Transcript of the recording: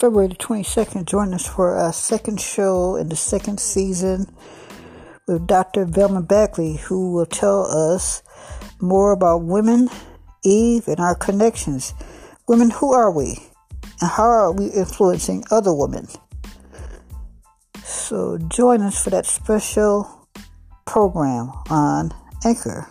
February the 22nd, join us for our second show in the second season with Dr. Velma Bagly, who will tell us more about women, Eve, and our connections. Women, who are we? And how are we influencing other women? So join us for that special program on Anchor.